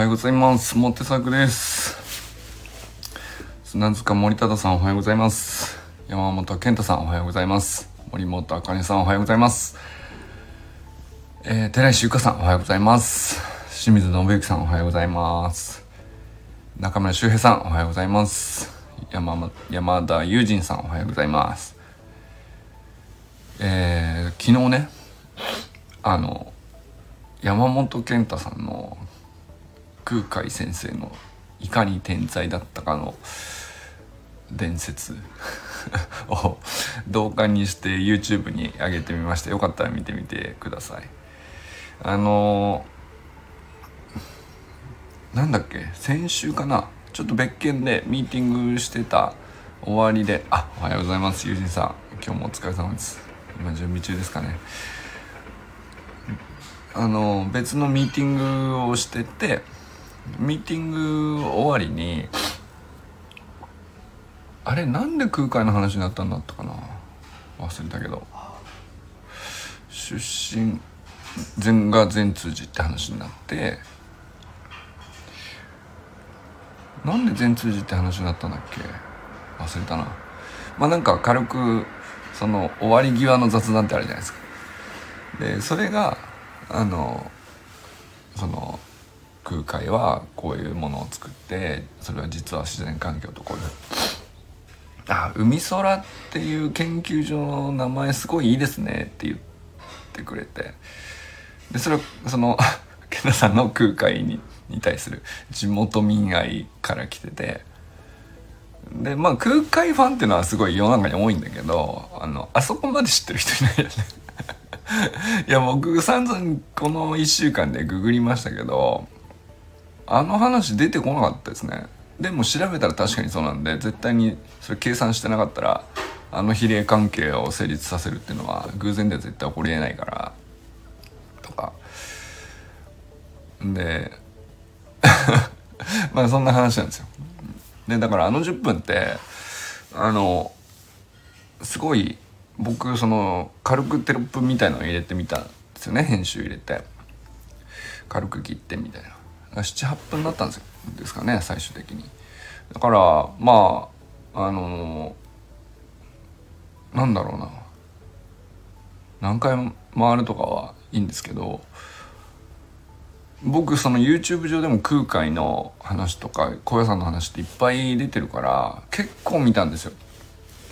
はようございます。モテ作です。砂塚森忠さんおはようございます。山本健太さんおはようございます。森本あかねさんおはようございます。えー、寺石ゆかさんおはようございます。清水信之さんおはようございます。中村修平さんおはようございます。山山田友人さんおはようございます。えー、昨日ねあの山本健太さんの空海先生のいかに天才だったかの伝説。を動画にして YouTube に上げてみましたよかったら見てみてください。あのなんだっけ？先週かな？ちょっと別件でミーティングしてた終わりで。あおはようございます。友人さん。今日もお疲れ様です。今準備中ですかね。あの別のミーティングをしててミーティング終わりにあれなんで空海の話になったんだったかな？忘れたけど。出身禅が善通寺って話になってなんで善通寺って話になったんだっけ？忘れたな。まあなんか軽くその終わり際の雑談ってあるじゃないですか。でそれがあのその空海はこういうものを作ってそれは実は自然環境とこういう。あ海空っていう研究所の名前すごいいいですねって言ってくれて。でそれはその 健太さんの空海にに対する地元民愛から来てて。でまあ空海ファンっていうのはすごい世の中に多いんだけどあのあそこまで知ってる人いないよね。いや僕散々この1週間でググりましたけどあの話出てこなかったですね。でも調べたら確かにそうなんで絶対にそれ計算してなかったらあの比例関係を成立させるっていうのは偶然では絶対起こりえないからとか。で まあそんな話なんですよ。でだからあの10分ってあのすごい僕その軽くテロップみたいのを入れてみたんですよね編集入れて。軽く切ってみたいな。78分だったんですですかね最終的に。だからまああのなんだろうな。何回回るとかはいいんですけど僕その YouTube 上でも空海の話とか高野山の話っていっぱい出てるから結構見たんですよ。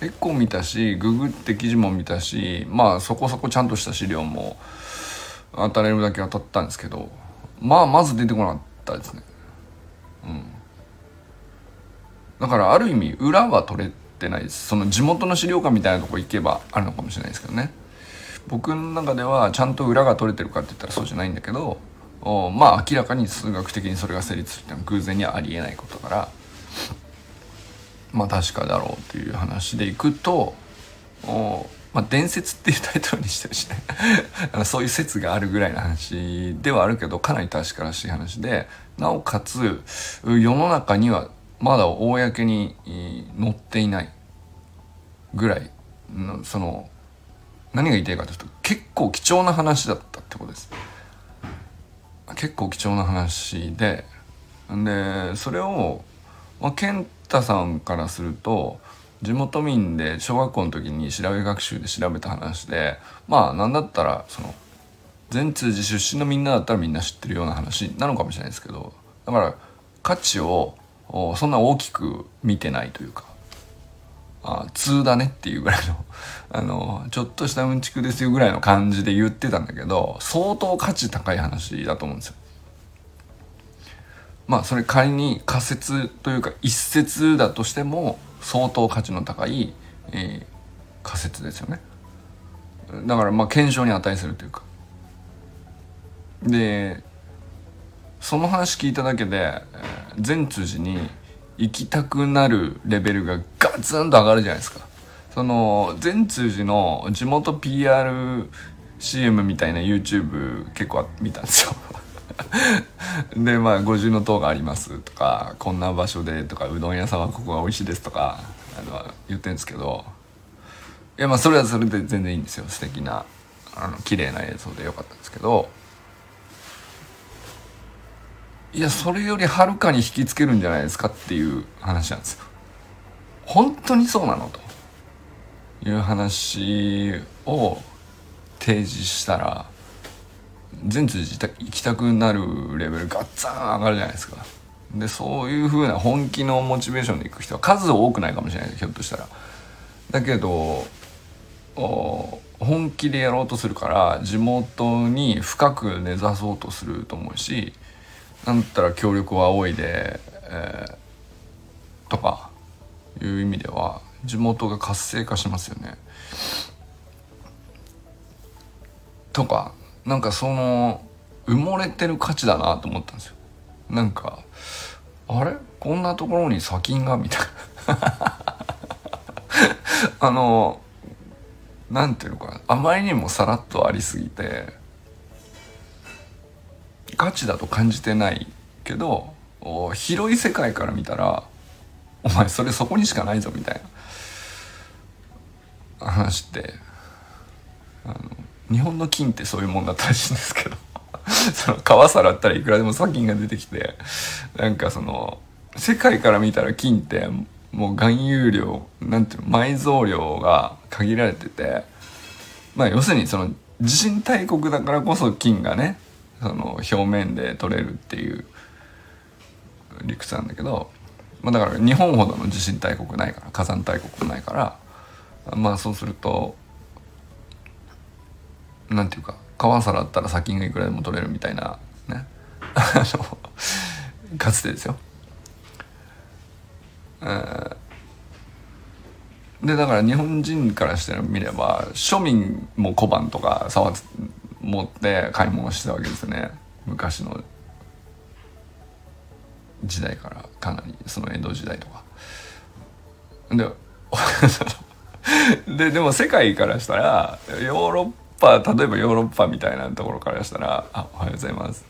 結構見たしググって記事も見たしまあそこそこちゃんとした資料も当たれるだけ当たったんですけどまあまず出てこなかったですね。うん。だからある意味裏は取れてないです。その地元の資料館みたいなとこ行けばあるのかもしれないですけどね。僕の中ではちゃんと裏が取れてるかって言ったらそうじゃないんだけどおまあ明らかに数学的にそれが成立するっていうのは偶然にはありえないことからまあ確かだろうっていう話でいくとまあ、伝説っていうタイトルにしてるしね そういう説があるぐらいの話ではあるけどかなり確からしい話でなおかつ世の中にはまだ公に載っていないぐらいのその何が言いたいかというと結構貴重な話だったってことです。結構貴重な話ででそれを、まあ、健太さんからすると地元民で小学校の時に調べ学習で調べた話でまあ何だったらその全通寺出身のみんなだったらみんな知ってるような話なのかもしれないですけどだから価値をそんな大きく見てないというかあ通だねっていうぐらいの あのちょっとしたうんちくですよぐらいの感じで言ってたんだけど相当価値高い話だと思うんですよ。まあそれ仮に仮説というか一説だとしても相当価値の高い、えー、仮説ですよね。だからまあ検証に値するというか。でその話聞いただけで善通寺に行きたくなるレベルがガツンと上がるじゃないですか。その善通寺の地元 PRCM みたいな YouTube 結構見たんですよでまあ五重塔がありますとかこんな場所でとかうどん屋さんはここが美味しいですとかあの言ってるんですけどいやまあそれはそれで全然いいんですよ。素敵なあの綺麗な映像でよかったんですけど。いやそれよりはるかに引きつけるんじゃないですかっていう話なんですよ。本当にそうなのと。いう話を提示したら全通じ行きたくなるレベルガッツン上がるじゃないですか。でそういう風な本気のモチベーションでいく人は数多くないかもしれないひょっとしたら。だけど本気でやろうとするから地元に深く根ざそうとすると思うしなんったら協力を仰いで、えー、とかいう意味では地元が活性化しますよね。とかなんかその埋もれてる価値だなと思ったんですよ。なんかあれ？こんなところに砂金が？みたいな。あのなんていうのかあまりにもさらっとありすぎて価値だと感じてないけど広い世界から見たらお前それそこにしかないぞみたいな話ってあの日本の金ってそういうもんだったらしいんですけど。その川さらったらいくらでも砂金が出てきてなんかその世界から見たら金ってもう含有量なんていうの埋蔵量が限られててまあ要するにその地震大国だからこそ金がねその表面で取れるっていう理屈なんだけど、まあ、だから日本ほどの地震大国ないから火山大国ないからまあそうするとなんていうか川さらったら砂金がいくらでも取れるみたいなねかつてですよ。えー、でだから日本人からしてみれば庶民も小判とか触持って買い物してたわけですよね昔の時代からかなりその江戸時代とか。で ででも世界からしたらヨーロッパ例えばヨーロッパみたいなところからしたら「あおはようございます」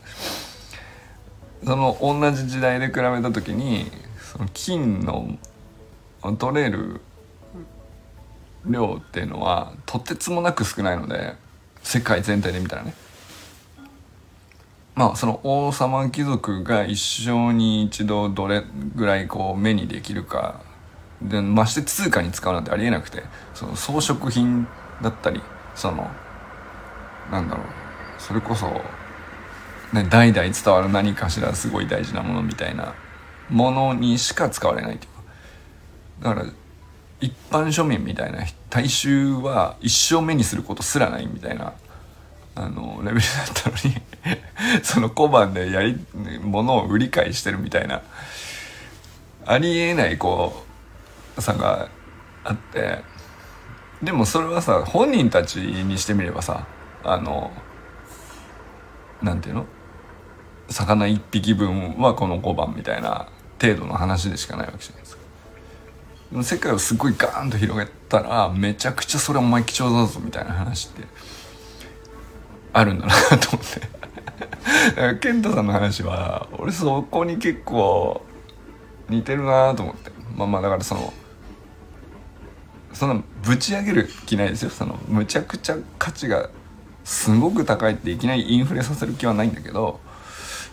その同じ時代で比べた時にその金の取れる量っていうのはとてつもなく少ないので世界全体で見たらね。まあその王様貴族が一生に一度どれぐらいこう目にできるかでまして通貨に使うなんてありえなくてその装飾品だったりそのなんだろう。それこそ、ね、代々伝わる何かしらすごい大事なものみたいなものにしか使われないというか。だから一般庶民みたいな大衆は一生目にすることすらないみたいなあのレベルだったのに その小判でやり物を売り買いしてるみたいなありえないこう差があって。でもそれはさ本人たちにしてみればさあのなんていうの？魚一匹分はこの小判みたいな程度の話でしかないわけじゃないですか。でも世界をすごいガーンと広げたらめちゃくちゃそれお前貴重だぞみたいな話ってあるんだなと思って。健太さんの話は俺そこに結構似てるなと思って。まあまあだからそのそんなぶち上げる気ないですよ。そのむちゃくちゃ価値がすごく高いっていきなりインフレさせる気はないんだけど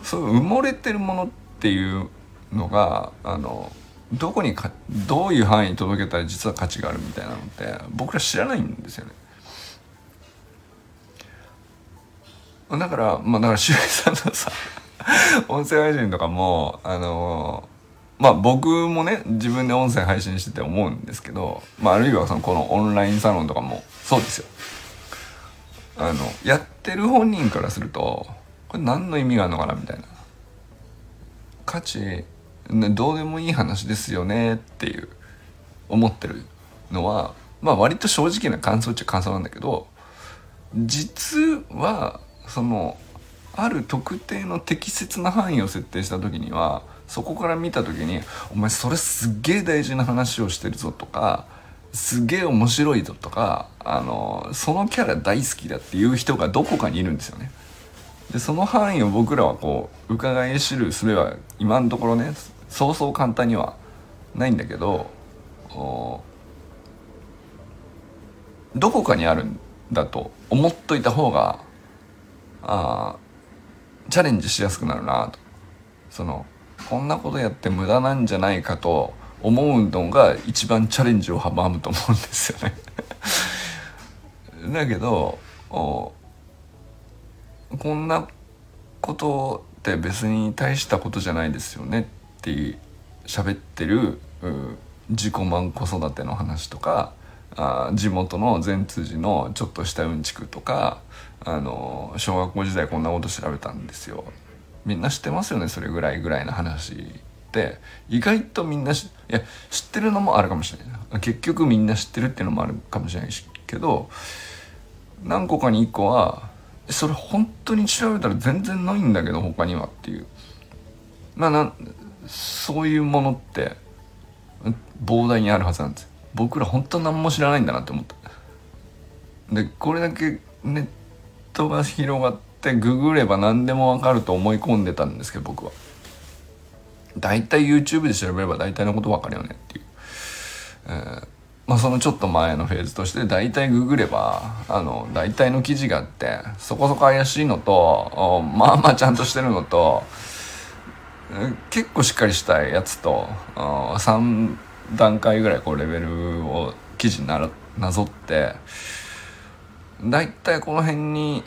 そう埋もれてるものっていうのがあのどこにかどういう範囲に届けたら実は価値があるみたいなのって僕ら知らないんですよね。だからまあだから周平さんのさ音声配信とかもあのまあ僕もね自分で音声配信してて思うんですけど、まあ、あるいはそのこのオンラインサロンとかもそうですよ。あのやってる本人からするとこれ何の意味があるのかなみたいな。価値どうでもいい話ですよねっていう思ってるのはまあ割と正直な感想っちゃ感想なんだけど実はそのある特定の適切な範囲を設定した時にはそこから見た時に「お前それすっげえ大事な話をしてるぞ」とか「すげえ面白いぞ」とかあのそのキャラ大好きだっていう人がどこかにいるんですよね。でその範囲を僕らはこう伺い知る術は今のところねそうそう簡単にはないんだけどどこかにあるんだと思っといた方があチャレンジしやすくなるなとそのこんなことやって無駄なんじゃないかと思うのが一番チャレンジを阻むと思うんですよね。だけどこんなことって別に大したことじゃないですよねって喋ってる自己満子育ての話とかあ地元の善通寺のちょっとしたうんちくとかあの小学校時代こんなこと調べたんですよ。みんな知ってますよねそれぐらいぐらいの話って。意外とみんないや知ってるのもあるかもしれない。結局みんな知ってるっていうのもあるかもしれないしけど何個かに1個はそれ本当に調べたら全然ないんだけど他にはっていう。まあなそういうものって膨大にあるはずなんです僕ら本当何も知らないんだなって思った。でこれだけネットが広がってググれば何でもわかると思い込んでたんですけど僕は。大体 YouTube で調べれば大体のことわかるよねっていう、えー、まあそのちょっと前のフェーズとして大体ググればあの大体の記事があってそこそこ怪しいのとまあまあちゃんとしてるのと結構しっかりしたやつと3段階ぐらいこうレベルを記事にななぞって大体この辺に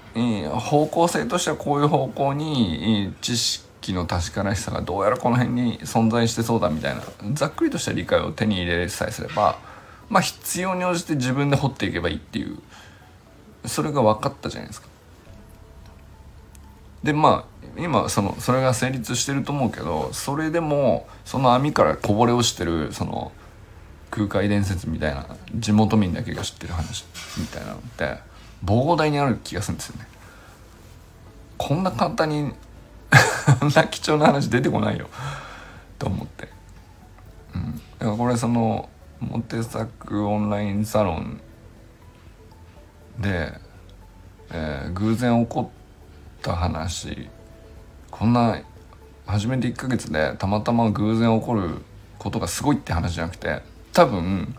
方向性としてはこういう方向に知識の確からしさがどうやらこの辺に存在してそうだみたいなざっくりとした理解を手に入れさえすればまあ必要に応じて自分で掘っていけばいいっていうそれが分かったじゃないですか。でまあ今そのそれが成立してると思うけどそれでもその網からこぼれ落ちてるその空海伝説みたいな地元民だけが知ってる話みたいなのって膨大にある気がするんですよね。こんな簡単に あんな貴重な話出てこないよと思って。うん、だからこれそのモテ作オンラインサロンで、えー、偶然起こった話こんな初めて1ヶ月でたまたま偶然起こることがすごいって話じゃなくて多分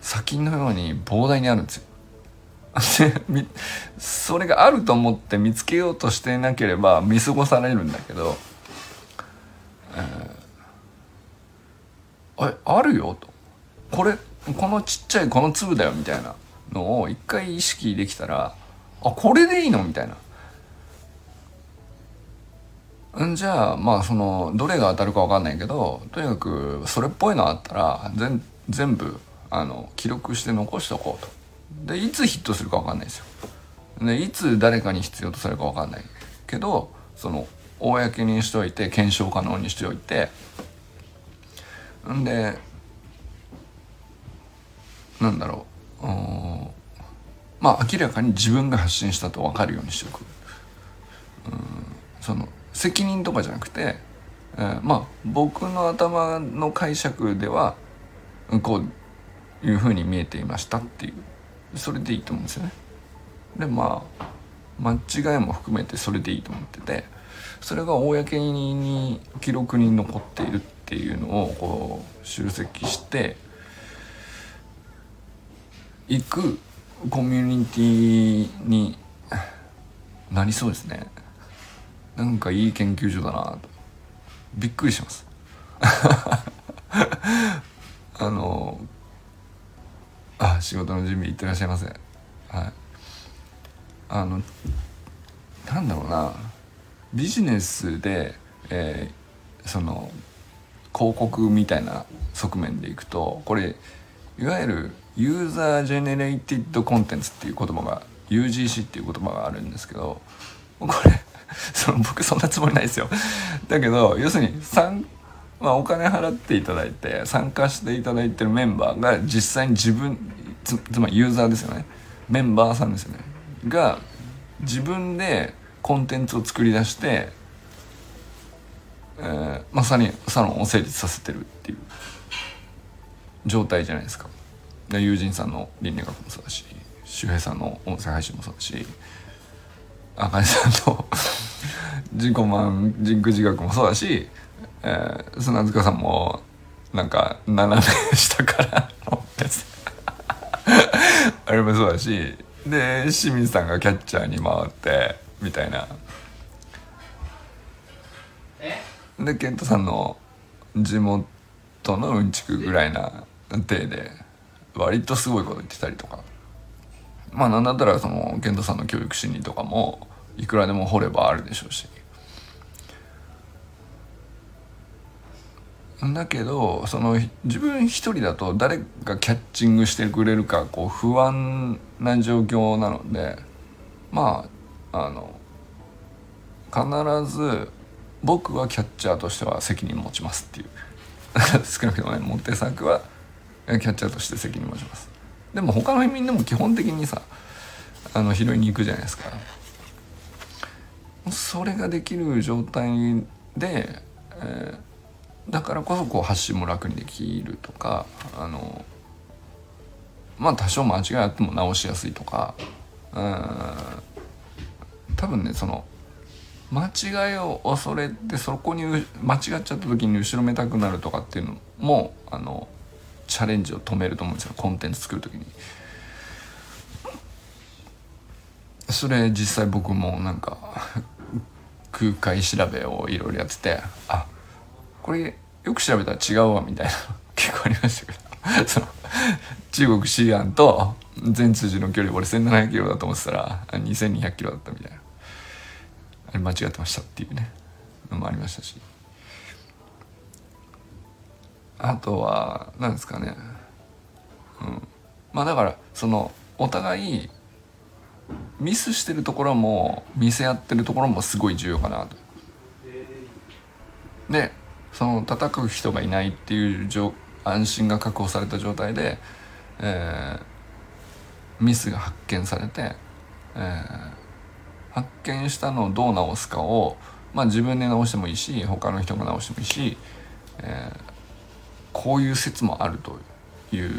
先のように膨大にあるんですよ。それがあると思って見つけようとしていなければ見過ごされるんだけど、えー、ああるよとこれこのちっちゃいこの粒だよみたいなのを一回意識できたらあこれでいいの？みたいな。んじゃあまあそのどれが当たるか分かんないけどとにかくそれっぽいのあったら全部あの記録して残しておこうと。でいつヒットするか分かんないですよ。でいつ誰かに必要とされるか分かんないけどその公にしといて検証可能にしておいてんでなんだろうまあ明らかに自分が発信したと分かるようにしておく。その責任とかじゃなくて、えー、まあ僕の頭の解釈ではこういうふうに見えていましたっていうそれでいいと思うんですよね。でまあ間違いも含めてそれでいいと思っててそれが公に記録に残っているっていうのをこう集積していくコミュニティになりそうですね。なんかいい研究所だなとびっくりします あのあ仕事の準備いってらっしゃいませ。はい。あのなんだろうな。ビジネスで、えー、その広告みたいな側面でいくとこれいわゆるユーザージェネレイティッドコンテンツっていう言葉が UGC っていう言葉があるんですけどこれその僕そんなつもりないですよ。だけど要するにまあ、お金払っていただいて参加していただいてるメンバーが実際に自分つつまりユーザーですよねメンバーさんですよねが自分でコンテンツを作り出して、えー、まさにサロンを成立させてるっていう状態じゃないですか。で友人さんの倫理学もそうだし周平さんの音声配信もそうだし赤井さんの 自己満人工自覚もそうだし、えー、砂塚さんもなんか斜め下からのやつあれもそうだしで清水さんがキャッチャーに回ってみたいな。で健太さんの地元のうんちくぐらいな体で割とすごいこと言ってたりとか。まあなんだったらその健太さんの教育心理とかもいくらでも掘ればあるでしょうしだけどその自分一人だと誰がキャッチングしてくれるかこう不安な状況なのでまああの必ず僕はキャッチャーとしては責任持ちますっていう。少なくともねモテ作はキャッチャーとして責任持ちます。でも他のみんなも基本的にさあの拾いに行くじゃないですか。それができる状態で、えー、だからこそこう発信も楽にできるとかあのまあ多少間違いあっても直しやすいとかうん多分ねその間違いを恐れてそこに間違っちゃった時に後ろめたくなるとかっていうのもあのチャレンジを止めると思うんですよコンテンツ作る時に。それ実際僕もなんか空海調べをいろいろやっててあこれよく調べたら違うわみたいな。結構ありましたけど。その中国西安と全通寺の距離俺1700キロだと思ってたら2200キロだったみたいな。あれ間違ってましたっていうね。のもありましたし。あとは何ですかね。うん。まあだからそのお互いミスしてるところも見せ合ってるところもすごい重要かなと。でその戦う人がいないっていう安心が確保された状態で、えー、ミスが発見されて、えー、発見したのをどう直すかを、まあ、自分で直してもいいし他の人が直してもいいし、えー、こういう説もあるという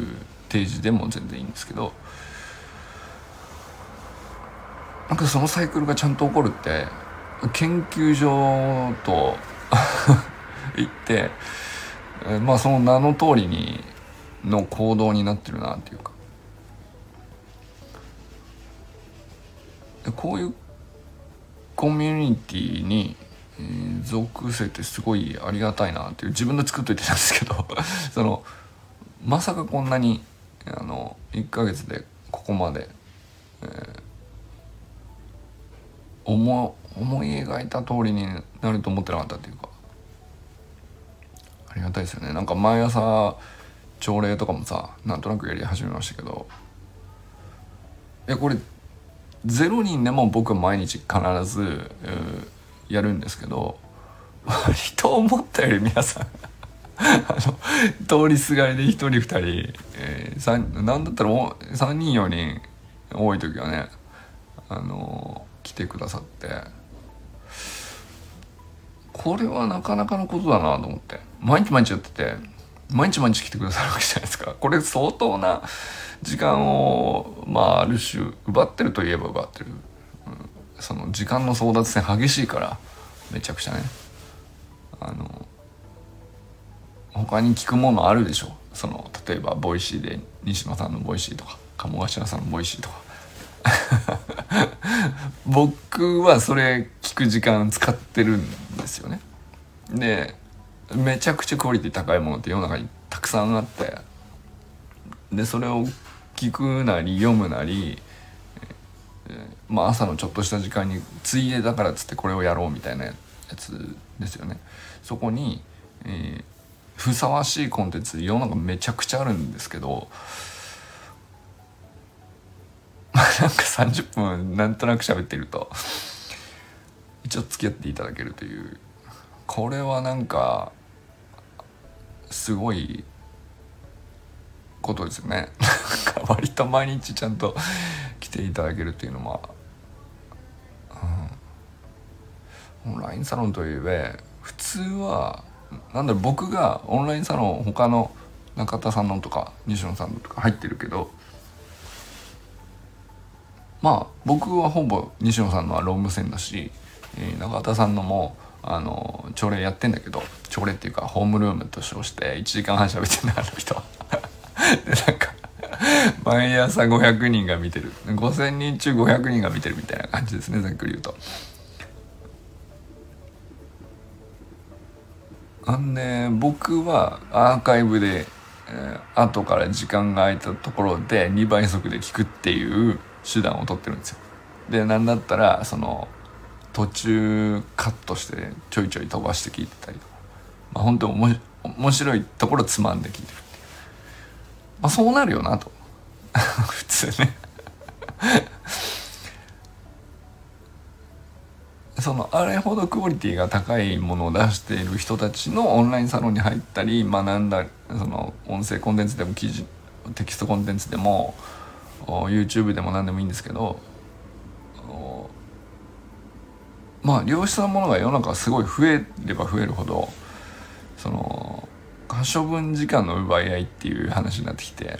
提示でも全然いいんですけどなんかそのサイクルがちゃんと起こるって研究所と行ってまあその名の通りにの行動になってるなっていうか。こういうコミュニティに属せてすごいありがたいなっていう自分で作っといてたんですけど そのまさかこんなにあの1ヶ月でここまで、えー、思思い描いた通りになると思ってなかったっていうか。ありがたいですよね。なんか毎朝朝礼とかもさなんとなくやり始めましたけど。いやこれ0人でも僕は毎日必ず、やるんですけど割と思ったより皆さんあの通りすがりで1人2人、えー、なんだったら3人4人多い時はねあの来てくださって。これはなかなかのことだなと思って。毎日毎日やってて毎日毎日来てくださるわけじゃないですか。これ相当な時間をまあある種奪ってるといえば奪ってる、その時間の争奪戦激しいからめちゃくちゃね。あの他に聞くものあるでしょその例えば Voicy で西島さんの Voicy とか鴨頭さんの Voicy とか。僕はそれ聞く時間使ってるんですよね。でめちゃくちゃクオリティ高いものって世の中にたくさんあって。でそれを聞くなり読むなり、まあ朝のちょっとした時間についでだからっつってこれをやろうみたいなやつですよね。そこに、えー、ふさわしいコンテンツ世の中めちゃくちゃあるんですけど なんか30分なんとなく喋ってると。一応付き合っていただけるという。これはなんかすごいことですよね。なんか割と毎日ちゃんと来ていただけるっていうのは、うん、オンラインサロンといえば普通はなんだろう僕がオンラインサロン他の中田さんのとか西野さんのとか入ってるけどまあ僕はほぼ西野さんのはロング線だし、え、永田さんのもあの朝礼やってんだけど朝礼っていうかホームルームと称して1時間半喋ってんだあの人。でなんか毎朝500人が見てる。5000人中500人が見てるみたいな感じですねざっくり言うと。あんで僕はアーカイブで、えー、後から時間が空いたところで2倍速で聞くっていう手段を取ってるんですよ。でなんだったらその途中カットしてちょいちょい飛ばして聞いてたりとか、まあ、本当面白いところつまんで聞いてるっていう、まあ、そうなるよなと。普通ね。そのあれほどクオリティが高いものを出している人たちのオンラインサロンに入ったり学んだその音声コンテンツでも記事テキストコンテンツでも YouTube でも何でもいいんですけどまあ良質なものが世の中すごい増えれば増えるほどその可処分時間の奪い合いっていう話になってきて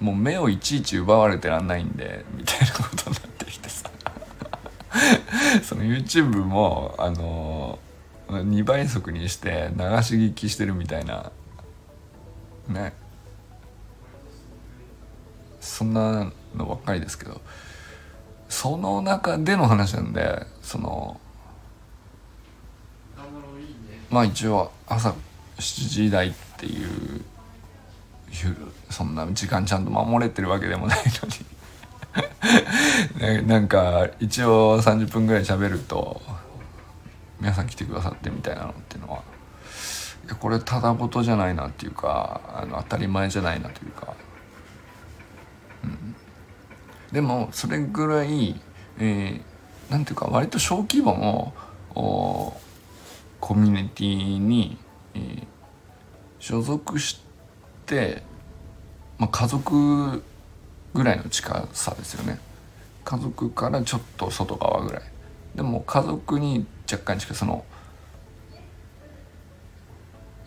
もう目をいちいち奪われてらんないんでみたいなことになってきてさ。その YouTube もあの2倍速にして流し聞きしてるみたいなね。そんなのばっかりですけど。その中での話なんでそのまあ一応朝7時台っていうそんな時間ちゃんと守れてるわけでもないのに。なんか一応30分ぐらい喋ると皆さん来てくださってみたいなのっていうのはこれただ事じゃないなっていうかあの当たり前じゃないなというかでもそれぐらい、えー、なんていうか割と小規模のコミュニティに、えー、所属して、まあ、家族ぐらいの近さですよね。家族からちょっと外側ぐらい。でも家族に若干近いその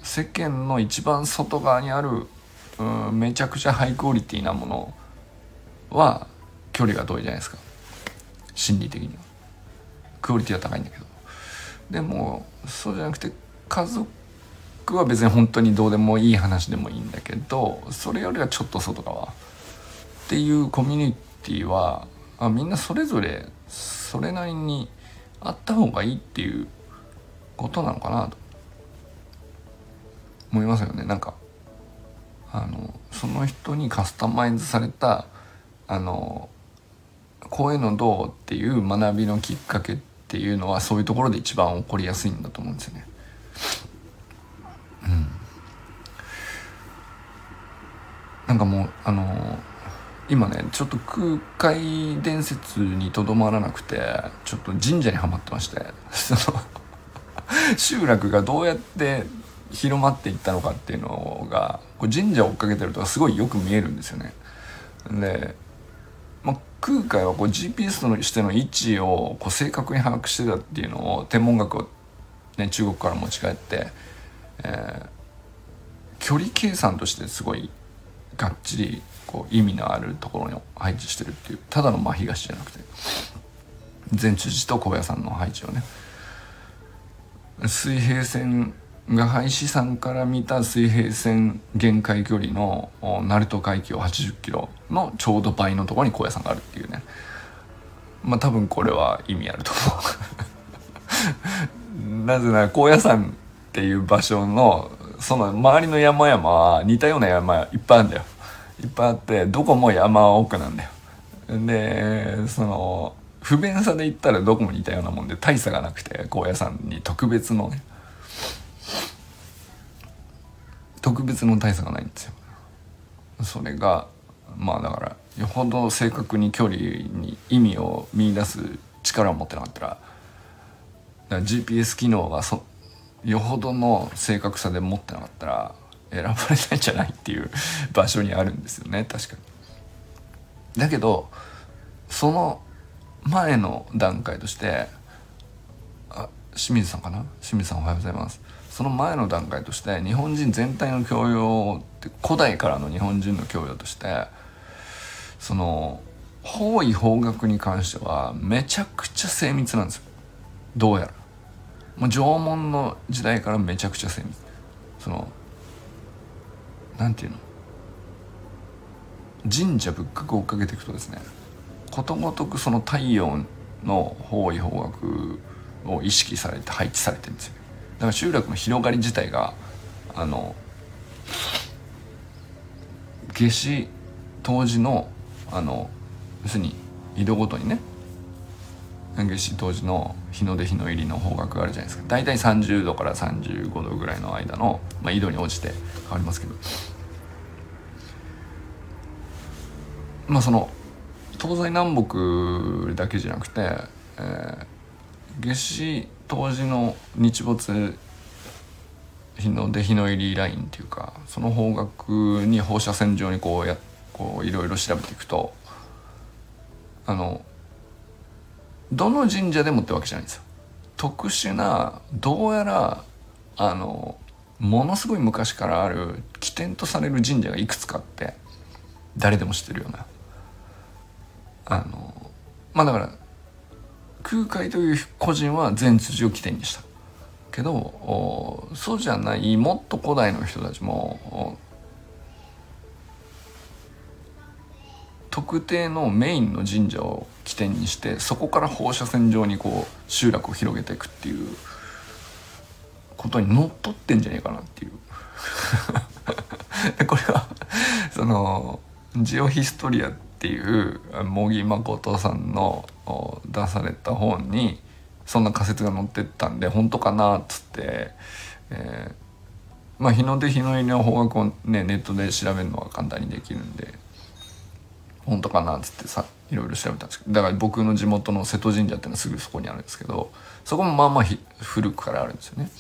世間の一番外側にあるうんめちゃくちゃハイクオリティなものは距離が遠いじゃないですか。心理的には。クオリティは高いんだけど。でもそうじゃなくて家族は別に本当にどうでもいい話でもいいんだけどそれよりはちょっと外側。っていうコミュニティはあみんなそれぞれそれなりにあった方がいいっていうことなのかなと。思いますよね。なんかあのその人にカスタマイズされたあのこういうのどうっていう学びのきっかけっていうのはそういうところで一番起こりやすいんだと思うんですよね。うん、なんかもうあの今ねちょっと空海伝説にとどまらなくてちょっと神社にはまってましてその集落がどうやって広まっていったのかっていうのがこう神社を追っかけてるとすごいよく見えるんですよね。で空海はこう GPS としての位置をこう正確に把握してたっていうのを天文学を、ね、中国から持ち帰って、えー、距離計算としてすごいがっちりこう意味のあるところに配置してるっていうただの真東じゃなくて前中寺と高野山の配置をね。水平線が廃止山から見た水平線限界距離の鳴門海峡80キロのちょうど倍のところに高野山があるっていうね。まあ多分これは意味あると思う。なぜなら高野山っていう場所のその周りの山々は似たような山いっぱいあるんだよ。いっぱいあってどこも山奥なんだよ。でその不便さで言ったらどこも似たようなもんで大差がなくて高野山に特別のね。特別の大差がないんですよ。それがまあだからよほど正確に距離に意味を見出す力を持ってなかったらら GPS 機能がそよほどの正確さで持ってなかったら選ばれないんじゃないっていう 場所にあるんですよね確かに。だけどその前の段階としてあ清水さんかな？清水さんおはようございます。その前の段階として日本人全体の教養って古代からの日本人の教養としてその方位方角に関してはめちゃくちゃ精密なんですよ。どうやら。もう縄文の時代からめちゃくちゃ精密。そのなんていうの。神社仏閣を追っかけていくとですねことごとくその太陽の方位方角を意識されて配置されてるんですよ。から集落の広がり自体があの夏至当時のあの要するに井戸ごとにね夏至当時の日の出日の入りの方角があるじゃないですか。大体30度から35度ぐらいの間の、まあ、井戸に落ちて変わりますけど。まあその東西南北だけじゃなくて、えー、夏至当時の日没日の出日の入りラインっていうかその方角に放射線状にこうやこういろいろ調べていくとあのどの神社でもってわけじゃないんですよ。特殊などうやらあのものすごい昔からある起点とされる神社がいくつかあって誰でも知ってるようなあのまあだから空海という個人は全辻を起点にした。けどそうじゃないもっと古代の人たちも特定のメインの神社を起点にしてそこから放射線状にこう集落を広げていくっていうことにのっとってんじゃねえかなっていう。これはそのジオヒストリアってていう茂木誠さんの出された本にそんな仮説が載ってったんで本当かなっつって、えー、まあ日の出日の入りの方角をねネットで調べるのは簡単にできるんで本当かなっつってさいろいろ調べたんですけどだから僕の地元の瀬戸神社っていうのはすぐそこにあるんですけどそこもまあまあ古くからあるんですよね。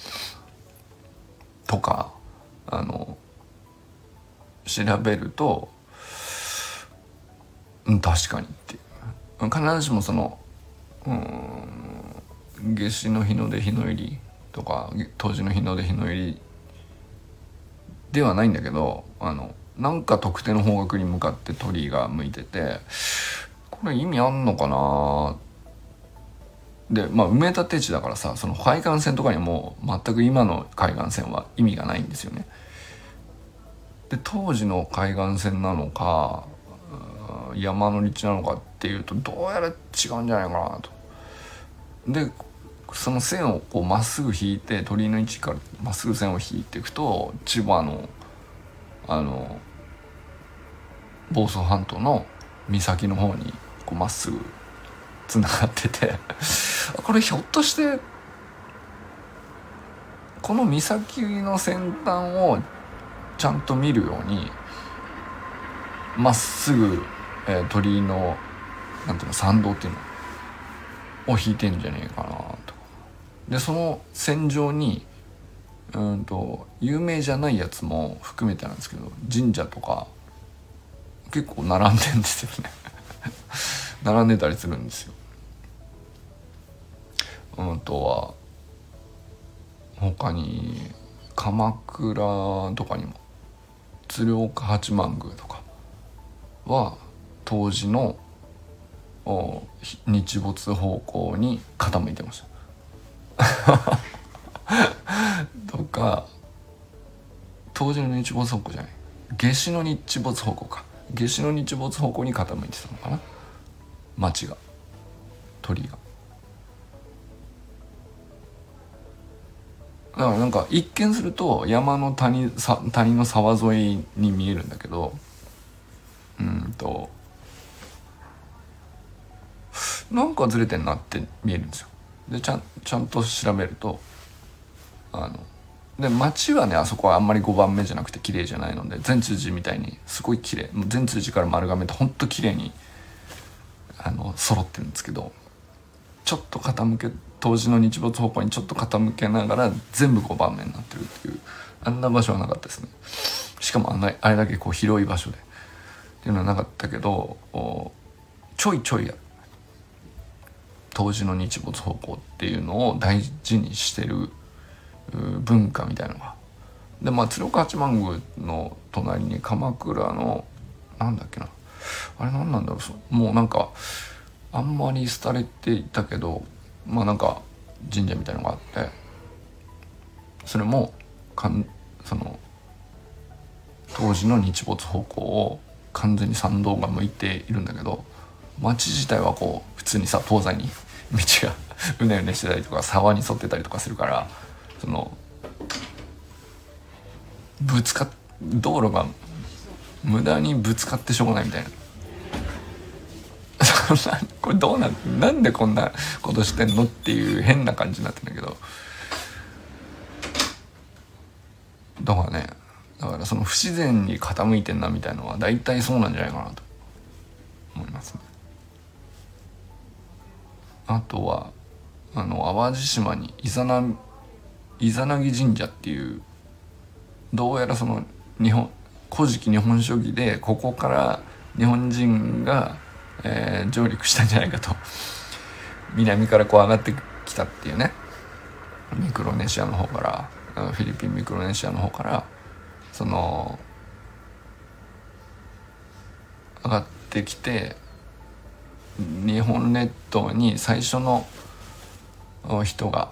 とかあの調べるとうん確かにって必ずしもそのうん夏至の日の出日の入りとか冬至の日の出日の入りではないんだけどあのなんか特定の方角に向かって鳥居が向いててこれ意味あんのかなでまあ埋め立て地だからさその海岸線とかにも全く今の海岸線は意味がないんですよね。で当時の海岸線なのか山の道なのかっていうとどうやら違うんじゃないかなと。でその線をこうまっすぐ引いて鳥居の位置からまっすぐ線を引いていくと千葉のあの房総半島の岬の方にこうまっすぐつながってて これひょっとしてこの岬の先端をちゃんと見るようにまっすぐ、えー、鳥居のなんていうの参道っていうのを引いてんじゃねえかなとでその線上にうんと有名じゃないやつも含めてなんですけど神社とか結構並んでんですよね 並んでたりするんですよ。うんとは他に鎌倉とかにも鶴岡八幡宮とかは当時の日没方向に傾いてました。とか当時の日没方向じゃない。夏至の日没方向か。夏至の日没方向に傾いてたのかな。町が。鳥が。だからなんか一見すると山の谷さ谷の沢沿いに見えるんだけどうんとなんかずれてんなって見えるんですよ。でちゃんちゃんと調べるとあので街はねあそこはあんまり5番目じゃなくて綺麗じゃないので全通寺みたいにすごい綺麗もう全通寺から丸亀ってほんと綺麗にあの揃ってるんですけどちょっと傾け当時の日没方向にちょっと傾けながら全部5番目になってるっていうあんな場所はなかったですね。しかもあんなあれだけこう広い場所でっていうのはなかったけどちょいちょい当時の日没方向っていうのを大事にしてる文化みたいのが。でまあ鶴岡八幡宮の隣に鎌倉のなんだっけな。あれ何なんだろう。もうなんかあんまり廃れていたけどまあなんか神社みたいのがあって。それもかんその当時の日没方向を完全に参道が向いているんだけど町自体はこう普通にさ東西に道がうねうねしてたりとか沢に沿ってたりとかするからそのぶつか道路が無駄にぶつかってしょうがないみたいな これどうなんなんでこんなことしてんのっていう変な感じになってんだけどだからねだからその不自然に傾いてんなみたいのは大体そうなんじゃないかなと思いますね。あとはあの淡路島にイザナイザナギ神社っていうどうやらその日本古事記日本書紀でここから日本人が、えー、上陸したんじゃないかと。南からこう上がってきたっていうね。ミクロネシアの方からフィリピンミクロネシアの方からその上がってきて日本列島に最初の人が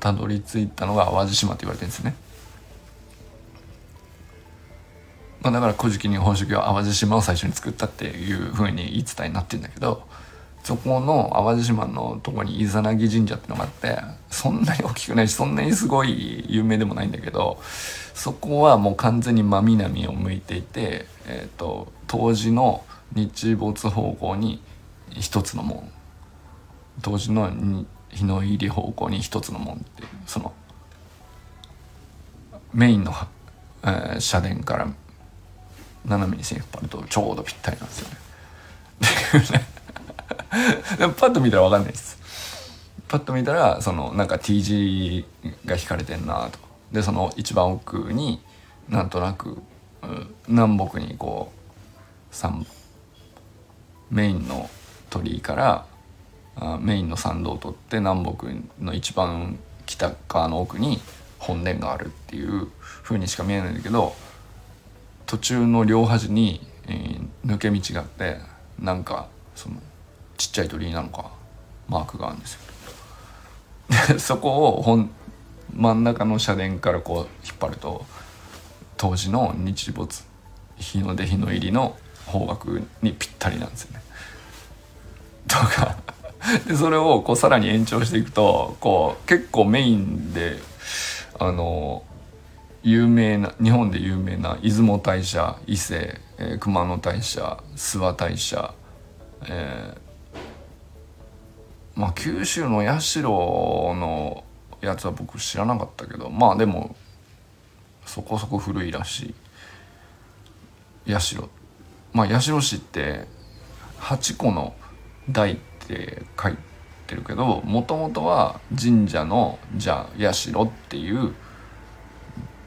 たどり着いたのが淡路島って言われてるんですね。まあ、だから「古事記日本書紀」は淡路島を最初に作ったっていうふうに言い伝えになってるんだけどそこの淡路島のとこにイザナギ神社ってのがあってそんなに大きくないしそんなにすごい有名でもないんだけどそこはもう完全に真南を向いていて、えーと、当時の日没方向に一つの門当時の日の入り方向に一つの門っていうそのメインの、えー、社殿から斜めに線引っ張るとちょうどぴったりなんですよね。でもパッと見たら分かんないです。パッと見たらそのなんか T 字が引かれてんなとでその一番奥になんとなく南北にこう3メインの鳥居からメインの参道を取って南北の一番北側の奥に本殿があるっていう風にしか見えないんだけど途中の両端に、え、抜け道があってなんかそのちっちゃい鳥居なのかマークがあるんですよ。でそこを本真ん中の社殿からこう引っ張ると当時の日没日の出日の入りの方角にぴったりなんですよね。とか。でそれをこうさらに延長していくとこう結構メインであの有名な日本で有名な出雲大社伊勢、えー、熊野大社諏訪大社、えー、まあ九州の社のやつは僕知らなかったけどまあでもそこそこ古いらしい。社まあ社市って8個の台って書いてるけどもともとは神社の「じゃあ社」っていう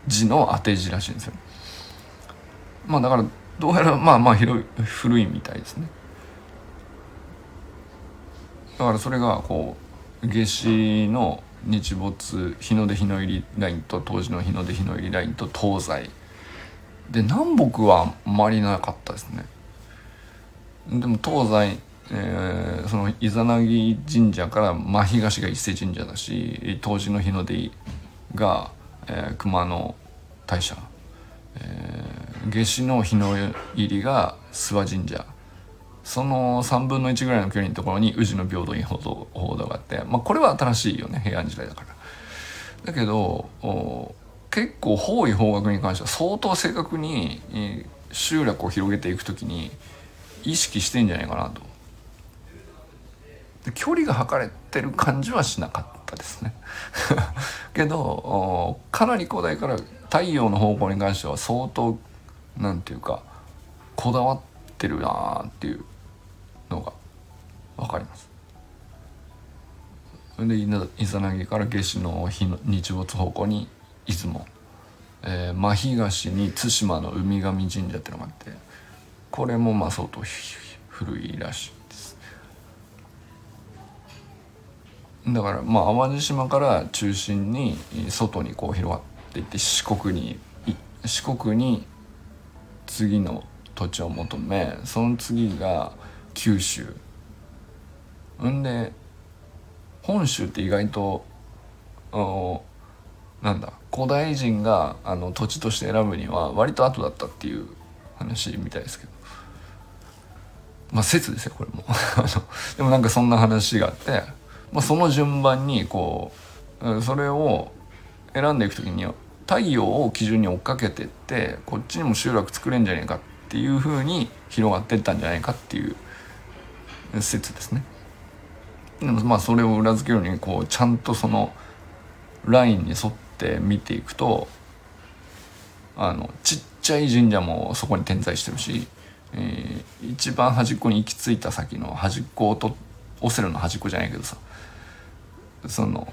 字の当て字らしいんですよ。まあだからどうやらまあまあ広い古いみたいですね。だからそれがこう夏至の日没日の出日の入りラインと当時の日の出日の入りラインと東西で南北はあまりなかったですねでも東西、えー、そのイザナギ神社から真東が伊勢神社だし当時の日の出が、えー、熊野大社、えー、夏至の日の入りが諏訪神社その3分の1ぐらいの距離のところに宇治の平等院報道報道があって、まあ、これは新しいよね平安時代だから。だけど結構方位方角に関しては相当正確に集落を広げていく時に意識してんじゃないかなと。距離が測れてる感じはしなかったですね けどかなり古代から太陽の方向に関しては相当なんていうかこだわってるなっていうのが分かります。でイザナギから夏至の日の日没方向に出雲、えー、真東に対馬の海神神社っていうのがあってこれもまあ相当古いらしいだからまあ淡路島から中心に外にこう広がっていって四国に四国に次の土地を求めその次が九州んで本州って意外となんだ古代人があの土地として選ぶには割と後だったっていう話みたいですけどまあ説ですよこれもでもなんかそんな話があって、まあ、その順番にこうそれを選んでいく時に太陽を基準に追っかけてってこっちにも集落作れんじゃねえかっていう風に広がってったんじゃないかっていう説ですね。でもまあそれを裏付けるにこうちゃんとそのラインに沿って見ていくとあのちっちゃい神社もそこに点在してるし、えー、一番端っこに行き着いた先の端っこをとオセロの端っこじゃないけどさその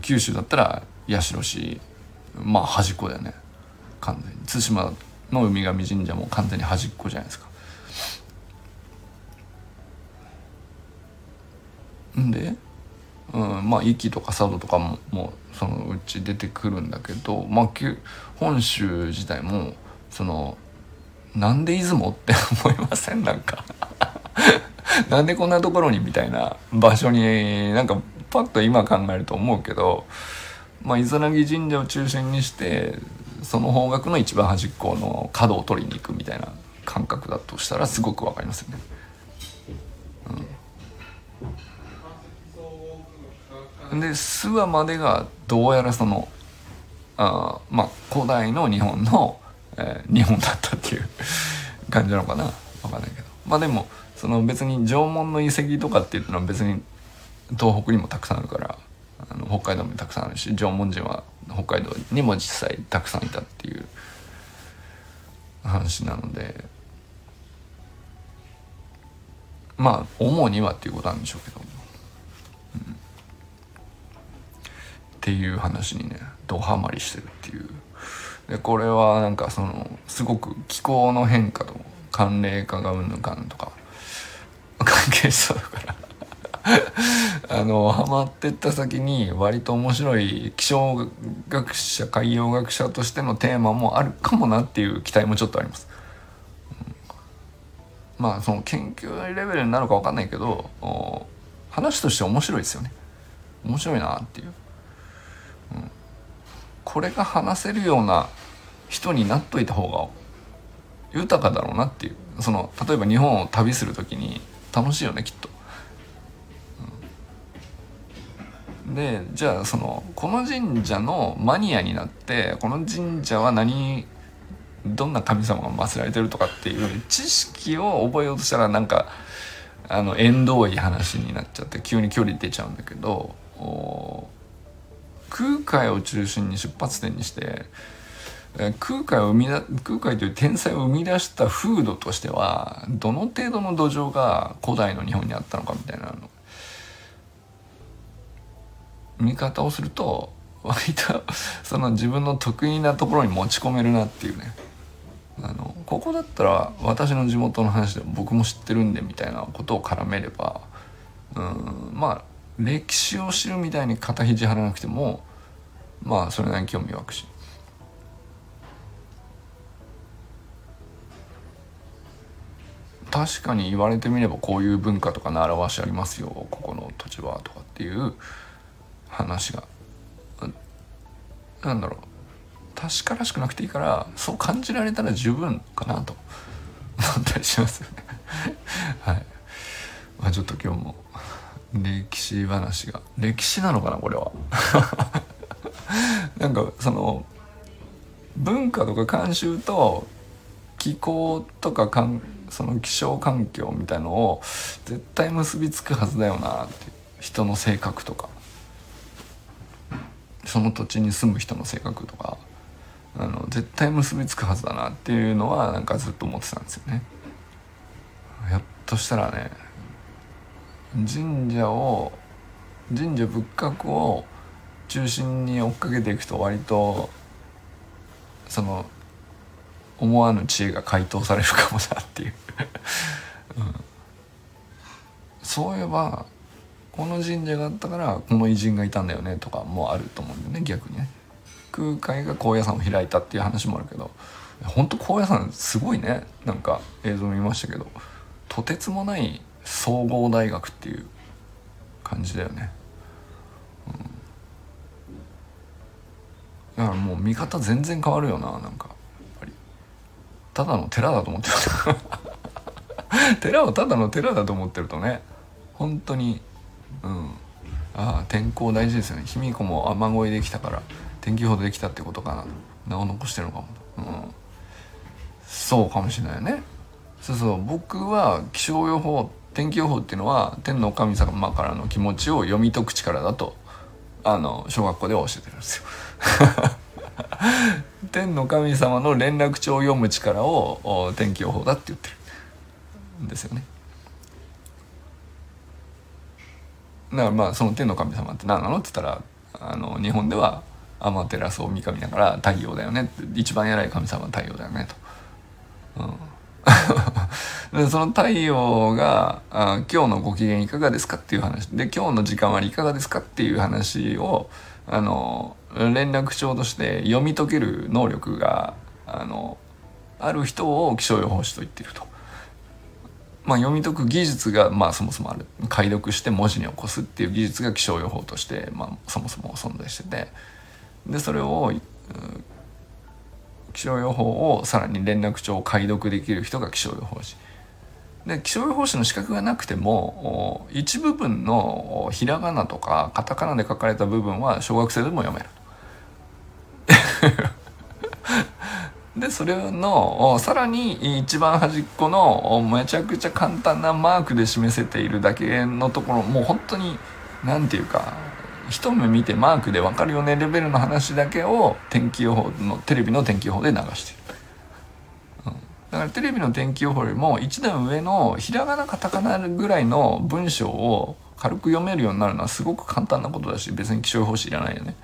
九州だったら八代市まあ端っこだよね。完全に。対馬の海神神社も完全に端っこじゃないですか。んで、うん、まあ壱岐とか佐渡とかももうそのうち出てくるんだけど、まあ、本州自体もそのなんで出雲って思いません？なんか。なんでこんなところに？みたいな場所になんかパッと今考えると思うけどまあ、伊豆凪神社を中心にしてその方角の一番端っこの角を取りに行くみたいな感覚だとしたらすごく分かりますよね。うん、で諏訪までがどうやらそのあまあ古代の日本の、えー、日本だったっていう感じなのかな。分かんないけど。まあでもその別に縄文の遺跡とかっていうのは別に東北にもたくさんあるからあの北海道もたくさんあるし縄文人は北海道にも実際たくさんいたっていう話なのでまあ主にはっていうことなんでしょうけど、うん、っていう話にねドハマりしてるっていう。でこれはなんかそのすごく気候の変化と寒冷化がうんぬかんとか関係しそうだから。あのハマってった先に割と面白い気象学者海洋学者としてのテーマもあるかもなっていう期待もちょっとあります。まあその研究レベルになるか分かんないけど話として面白いですよね。面白いなっていう、うん。これが話せるような人になっといた方が豊かだろうなっていうその例えば日本を旅する時に楽しいよねきっと。でじゃあそのこの神社のマニアになってこの神社は何どんな神様が祀られてるとかっていう知識を覚えようとしたらなんかあの縁遠い話になっちゃって急に距離出ちゃうんだけど空海を中心に出発点にして空海を生みだ空海という天才を生み出した風土としてはどの程度の土壌が古代の日本にあったのかみたいなの見方をすると割と その自分の得意なところに持ち込めるなっていうねあのここだったら私の地元の話で僕も知ってるんでみたいなことを絡めればうんまあ歴史を知るみたいに肩肘張らなくてもまあそれなりに興味湧くし。確かに言われてみればこういう文化とか習わしありますよここの土地はとかっていう話が。なんだろう。確からしくなくていいからそう感じられたら十分かなと。思ったりしますよね。はい、まあ、ちょっと今日も歴史話が。歴史なのかなこれは。なんかその文化とか慣習と気候とかかんその気象環境みたいのを絶対結びつくはずだよなって人の性格とか。その土地に住む人の性格とかあの絶対結びつくはずだなっていうのはなんかずっと思ってたんですよね。ひょっとしたらね神社を神社仏閣を中心に追っかけていくと割とその思わぬ知恵が回答されるかもなっていううん、そういえばこの神社があったからこの偉人がいたんだよねとかもあると思うんだよね逆にね。空海が高野山を開いたっていう話もあるけど本当高野山すごいね。なんか映像見ましたけどとてつもない総合大学っていう感じだよね、うん、だからもう見方全然変わるよななんか。やっぱり。ただの寺だと思ってる。寺をただの寺だと思ってるとね本当にうん。ああ天候大事ですよね。卑弥呼も雨乞いできたから天気予報できたってことかな。名を残してるのかも、うん、そうかもしれないよね。そうそう。僕は気象予報天気予報っていうのは天の神様からの気持ちを読み解く力だとあの小学校では教えてるんですよ。天の神様の連絡帳を読む力を天気予報だって言ってる。んですよね。だからまあその天の神様って何なのって言ったらあの日本ではアマテラスを見ながら太陽だよね一番偉い神様は太陽だよねと。うん でその太陽があ「今日のご機嫌いかがですか?」っていう話で「今日の時間割いかがですか?」っていう話をあの連絡帳として読み解ける能力があのある人を気象予報士と言ってると。まあ、読み解く技術が、まあ、そもそもある。解読して文字に起こすっていう技術が気象予報として、まあ、そもそも存在してて。でそれを気象予報をさらに連絡帳を解読できる人が気象予報士。で気象予報士の資格がなくても一部分のひらがなとかカタカナで書かれた部分は小学生でも読めるでそれのさらに一番端っこのめちゃくちゃ簡単なマークで示せているだけのところもう本当に何て言うか一目見てマークで分かるよねレベルの話だけを天気予報のテレビの天気予報で流してる、うん、だからテレビの天気予報よりも一段上のひらがなカタカナぐらいの文章を軽く読めるようになるのはすごく簡単なことだし別に気象予報士いらないよね。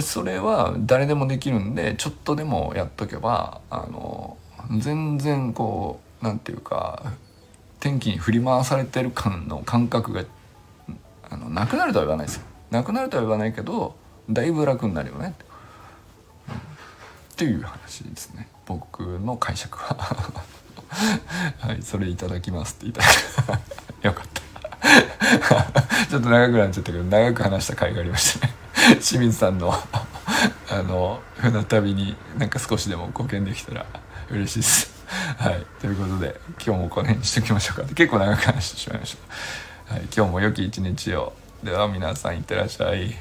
それは誰でもできるんでちょっとでもやっとけばあの全然こう何て言うか天気に振り回されてる感の感覚があのなくなるとは言わないですよ。なくなるとは言わないけどだいぶ楽になるよね、っていう話ですね。僕の解釈は。はいそれいただきますって言いたよかった。ちょっと長くなっちゃったけど長く話した甲斐がありましたね。清水さんの あの船旅になんか少しでも貢献できたら 嬉しいです。はい、ということで今日もこの辺にしておきましょうか結構長く話してしまいました。はい、今日も良き一日をでは皆さんいってらっしゃい。